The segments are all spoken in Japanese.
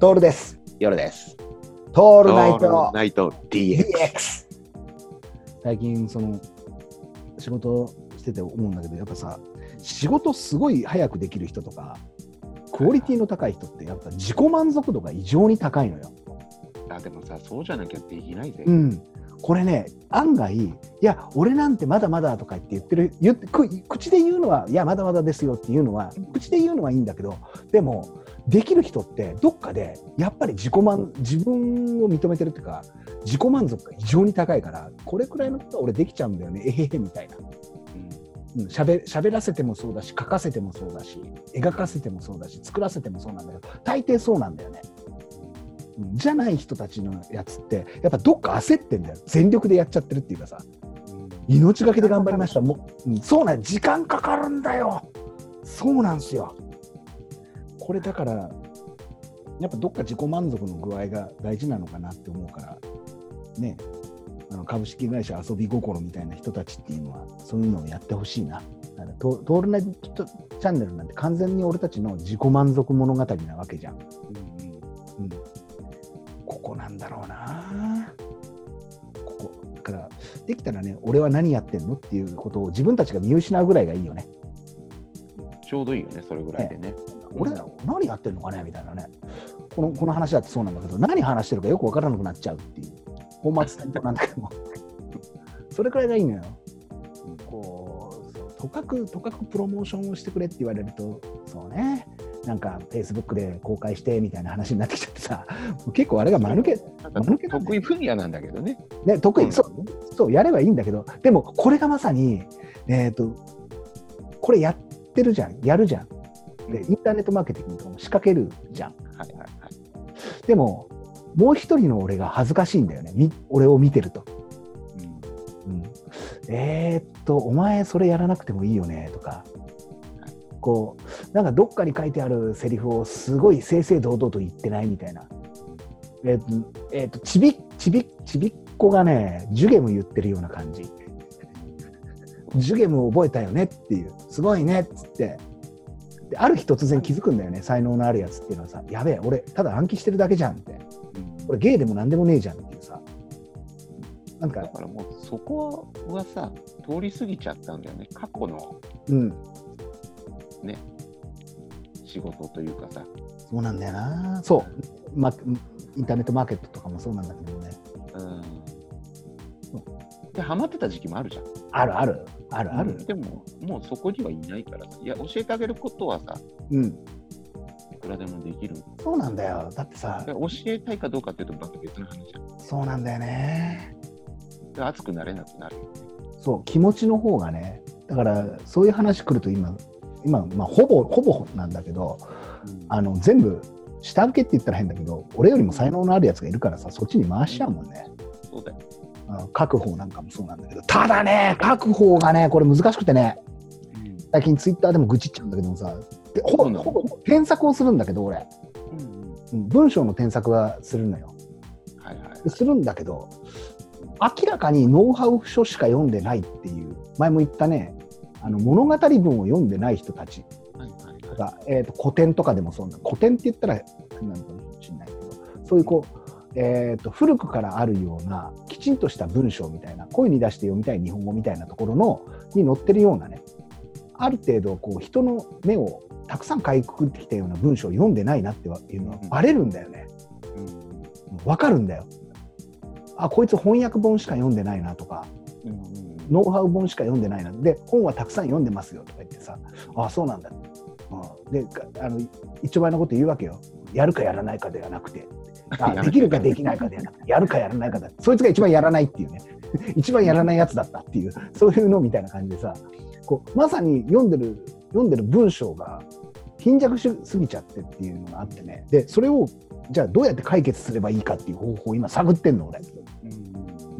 トールです。夜です。トールナイトナイト DX。最近、その、仕事してて思うんだけど、やっぱさ、仕事すごい早くできる人とか、クオリティの高い人って、やっぱ自己満足度が異常に高いのよ。あ、でもさ、そうじゃなきゃできないぜ。うん。これね、案外、いや、俺なんてまだまだとか言って言ってる、言ってく口で言うのは、いや、まだまだですよっていうのは、口で言うのはいいんだけど、でも、できる人って、どっかで、やっぱり自己満、自分を認めてるっていうか、自己満足が異常に高いから、これくらいのことは俺できちゃうんだよね、えへへみたいな。うんうん、しゃべ喋らせてもそうだし、書かせてもそうだし、描かせてもそうだし、作らせてもそうなんだけど、大抵そうなんだよね。うんじゃない人たちのやつって、やっぱどっか焦ってんだよ。全力でやっちゃってるっていうかさ、命がけで頑張りました。もう、うんそうなん時間かかるんだよ。そうなんですよ。これだから、やっぱどっか自己満足の具合が大事なのかなって思うから、ね、あの株式会社遊び心みたいな人たちっていうのは、そういうのをやってほしいな。だからトトールナイトチャンネルなんて完全に俺たちの自己満足物語なわけじゃん。うんうん、ここなんだろうな。ここ。だから、できたらね、俺は何やってんのっていうことを自分たちが見失うぐらいがいいよね。ちょうどいいよね、それぐらいでね。俺ら何やってんのかねみたいなね。このこの話だってそうなんだけど、何話してるかよく分からなくなっちゃうっていう。本末転倒なんだけども。それくらいがいいのよ。こう、とかく、とかくプロモーションをしてくれって言われると、そうね。なんか、フェイスブックで公開してみたいな話になってきちゃってさ、結構あれが間抜け、得意分野なんだけどね。ね、得意、うんそう、そう、やればいいんだけど、でも、これがまさに、えっ、と、これやってるじゃん、やるじゃん。で、インターネットマーケティングとかも仕掛けるじゃん。はいはいはい。でも、もう一人の俺が恥ずかしいんだよね、み俺を見てると。うん、えーっと、お前それやらなくてもいいよね、とか。こう、なんかどっかに書いてあるセリフをすごい正々堂々と言ってないみたいな。えーっと、えーっと、ちび、ちび、ちびっ子がね、ジュゲム言ってるような感じ。ジュゲムを覚えたよねっていう、すごいねっつって。である日突然気づくんだよね、才能のあるやつっていうのはさ、やべえ、俺、ただ暗記してるだけじゃんって。うんこれゲイでも何でもねえじゃんっていうさ。なんか、だからもうそこはさ、通り過ぎちゃったんだよね。過去のうん、仕事というかさ。そうなんだよな。そう、ま、インターネットマーケットとかもそうなんだけどね。うんで、ハマってた時期もあるじゃん。あるある、あるある。でも、もうそこにはいないからさ。いや、教えてあげることはさ、うん、いくらでもできる。そうなんだよ。だってさで、教えたいかどうかっていうと、また別の話じゃん。そうなんだよね。で熱くなれなくなるよね。そう、気持ちの方がね。だから、そういう話来ると今、今、まあ、ほぼ、ほぼなんだけど、あの、全部、下請けって言ったら変だけど、俺よりも才能のあるやつがいるからさ、そっちに回しちゃうもんね。そうだよ。確保なんかもそうなんだけど、ただね、確保がね、これ難しくてね、最近ツイッターでも愚痴っちゃうんだけどもさ、でほぼほぼ添削をするんだけど、俺、うん文章の添削はするのよ。はいはい。でするんだけど、明らかにノウハウ書しか読んでないっていう、前も言ったね、あの物語文を読んでない人たちはいはいはい。が、えー、と古典とかでもそうなの、古典って言ったら変なのかもしれないけど、そういうこう、えー、と古くからあるような、きちんとした文章みたいな、声に出して読みたい日本語みたいなところのに載ってるようなね、ある程度こう人の目をたくさんかいくぐってきたような文章を読んでないなっていうのはバレるんだよね。うんわかるんだよ。あ、こいつ翻訳本しか読んでないなとか、うんうんノウハウ本しか読んでないな。で、本はたくさん読んでますよとか言ってさ、あそうなんだ。うん、で、かあの一丁前のこと言うわけよ。やるかやらないかではなくて、あできるかできないかではなくて、やるかやらないかだ。そいつが一番やらないっていうね。一番やらないやつだったっていう、そういうのみたいな感じでさ、こうまさに読んでる、読んでる文章が貧弱しすぎちゃってっていうのがあってね。で、それを、じゃあどうやって解決すればいいかっていう方法を今探ってんの、俺。うん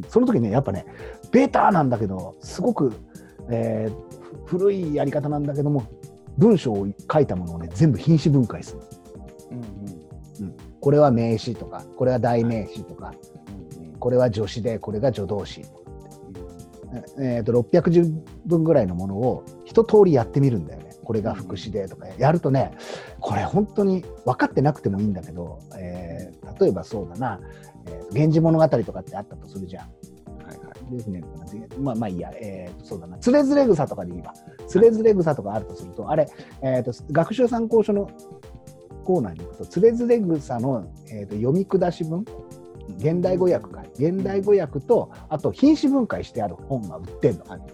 その時ね、やっぱね、ベータなんだけど、すごく、えーふ古いやり方なんだけども、文章を書いたものをね、全部品詞分解する。うんこれは名詞とか、これは代名詞とか、これは助詞で、これが助動詞。とかって。えー、と610分ぐらいのものを一通りやってみるんだよね。これが副詞でとか。やるとね、これ本当に分かってなくてもいいんだけど、えー例えばそうだな「えー源氏物語」とかってあったとするじゃん。ですね、まあまあいいや、えーとそうだな、つれづれ草とかでいいわ。つれづれ草とかあるとすると、あれ、えーと学習参考書のコーナーに行くと、つれづれ草の、えーと読み下し文、現代語訳か、現代語訳と、あと品詞分解してある本が売ってるの。はいは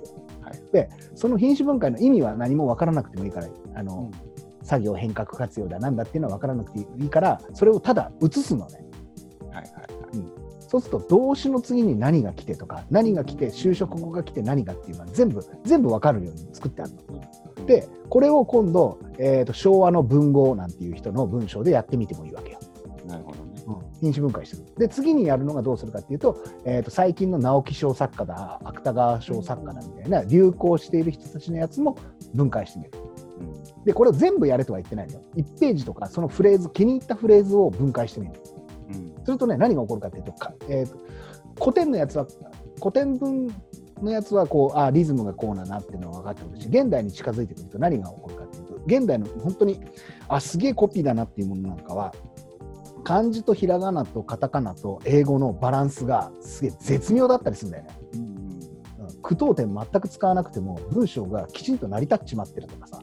いで、その品詞分解の意味は何も分からなくてもいいから、あの作業変革活用だなんだっていうのは分からなくていいから、それをただ写すのね。はいはいはい。そうすると動詞の次に何が来てとか何が来て就職後が来て何がっていうのは全部全部分かるように作ってあるの。でこれを今度、えーと昭和の文豪なんていう人の文章でやってみてもいいわけよ。なるほどね。品詞分解してる。で次にやるのがどうするかっていうと,、えーと最近の直木賞作家だ芥川賞作家だみたいな流行している人たちのやつも分解してみる。うんでこれを全部やれとは言ってないのよ。1ページとかそのフレーズ気に入ったフレーズを分解してみる。うんするとね、何が起こるかっていうと、かえーと古典のやつは、古典文のやつはこう、あリズムがこうだなっていうのが分かってくるし、現代に近づいてくると何が起こるかっていうと、現代の本当に、あすげえコピーだなっていうものなんかは、漢字とひらがなとカタカナと英語のバランスがすげえ絶妙だったりするんだよね。句読点全く使わなくても文章がきちんと成り立っちまってるとかさ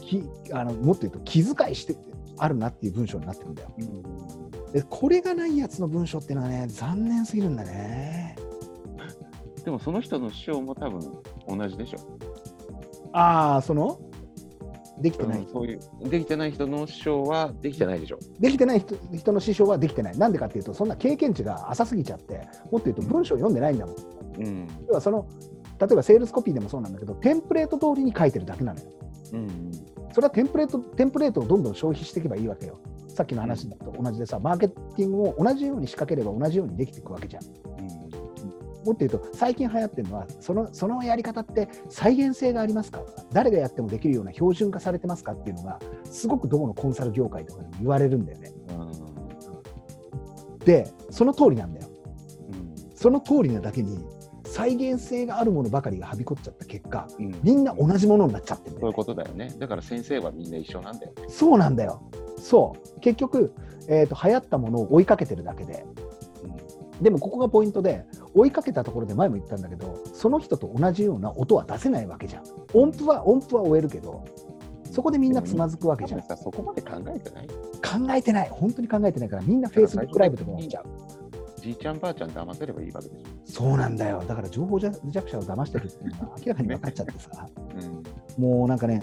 きあのもっと言うと気遣いしてあるなっていう文章になってくるんだよ。うんでこれがないやつの文章っていうのはね残念すぎるんだね。でもその人の師匠も多分同じでしょ。ああその？できてない、うんそういうできてない人の師匠はできてないでしょ。できてない人人の師匠はできてないなんでかっていうとそんな経験値が浅すぎちゃってもっと言うと文章読んでないんだもん。うん要はその例えばセールスコピーでもそうなんだけどテンプレート通りに書いてるだけなのよ。うんそれはテンプレートテンプレートをどんどん消費していけばいいわけよ。さっきの話と同じでさ、マーケティングを同じように仕掛ければ同じようにできていくわけじゃん。うんもっと言うと、最近流行ってるのは、そのそのやり方って再現性がありますか？誰がやってもできるような標準化されてますかっていうのが、すごくどこのコンサル業界とかでも言われるんだよね。で、その通りなんだよ。うんその通りなだけに、再現性があるものばかりがはびこっちゃった結果、うんみんな同じものになっちゃってるね。そういうことだよね。だから先生はみんな一緒なんだよね。そうなんだよ。そう。結局、えーと、流行ったものを追いかけてるだけで、でもここがポイントで、追いかけたところで前も言ったんだけど、その人と同じような音は出せないわけじゃん。音符は音符は終えるけど、そこでみんなつまずくわけじゃん。さそこまで考えてない？考えてない、本当に考えてないから、みんな Facebook ライブとかやっちゃう。じいちゃんばあちゃん騙せればいいわけでしそうなんだよ。だから情報弱者を騙してるっていうのが明らかに分かっちゃってさ、ょ。もうなんかね、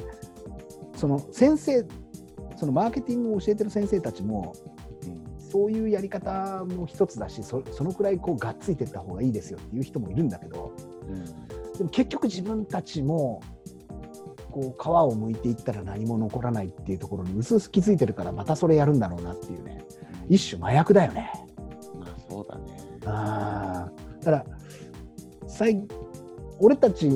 その先生、そのマーケティングを教えてる先生たちも、うんそういうやり方も一つだし、そそのくらいこうがっついていった方がいいですよっていう人もいるんだけど、うんでも結局自分たちもこう皮を剥いていったら何も残らないっていうところにうすうす気づいてるからまたそれやるんだろうなっていうね一種麻薬だよね。まあそうだね。あーだから最俺たち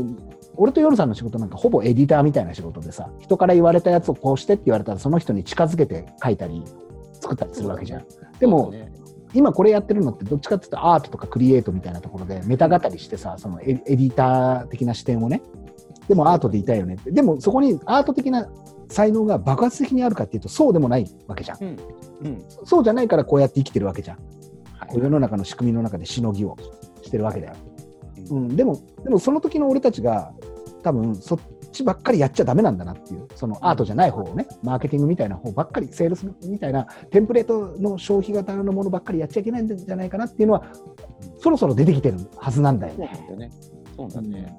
俺と夜さんの仕事なんかほぼエディターみたいな仕事でさ人から言われたやつをこうしてって言われたらその人に近づけて書いたり作ったりするわけじゃん。でも、ね。今これやってるのってどっちかっていうとアートとかクリエイトみたいなところでメタ語りしてさそのエエディター的な視点をね。でもアートでいたいよねって。でもそこにアート的な才能が爆発的にあるかっていうとそうでもないわけじゃん。うん。うん。そうじゃないからこうやって生きてるわけじゃん。はい。世の中の仕組みの中でしのぎをしてるわけだよ、ううん、でもでもその時の俺たちが多分そっちばっかりやっちゃだめなんだなっていうそのアートじゃない方をねマーケティングみたいな方ばっかりセールスみたいなテンプレートの消費型のものばっかりやっちゃいけないんじゃないかなっていうのはそろそろ出てきてるはずなんだよね。そうだね、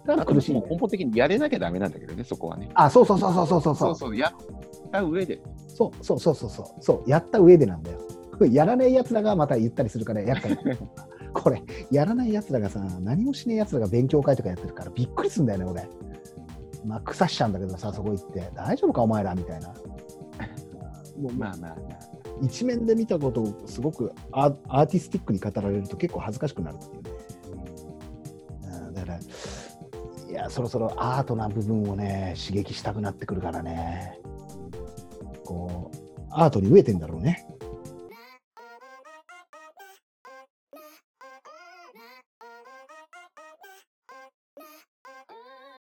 うん、だから苦しい、ね、根本的にやれなきゃだめなんだけどね、そこはね。あ、そうそうそうそうそうそうそう。そうやった上で。そうそうそうそうそう。やった上でなんだよ。やらねえやつらがまた言ったりするから、やっぱり。これやらないやつらがさ何もしねえやつらが勉強会とかやってるからびっくりするんだよね俺。まあ腐しちゃうんだけどさそこ行って。大丈夫かお前らみたいな。も うまあまあまあ。一面で見たことをすごくアーアーティスティックに語られると結構恥ずかしくなるっていうね。うんだからいやそろそろアートな部分をね刺激したくなってくるからね。こうアートに飢えてんだろうね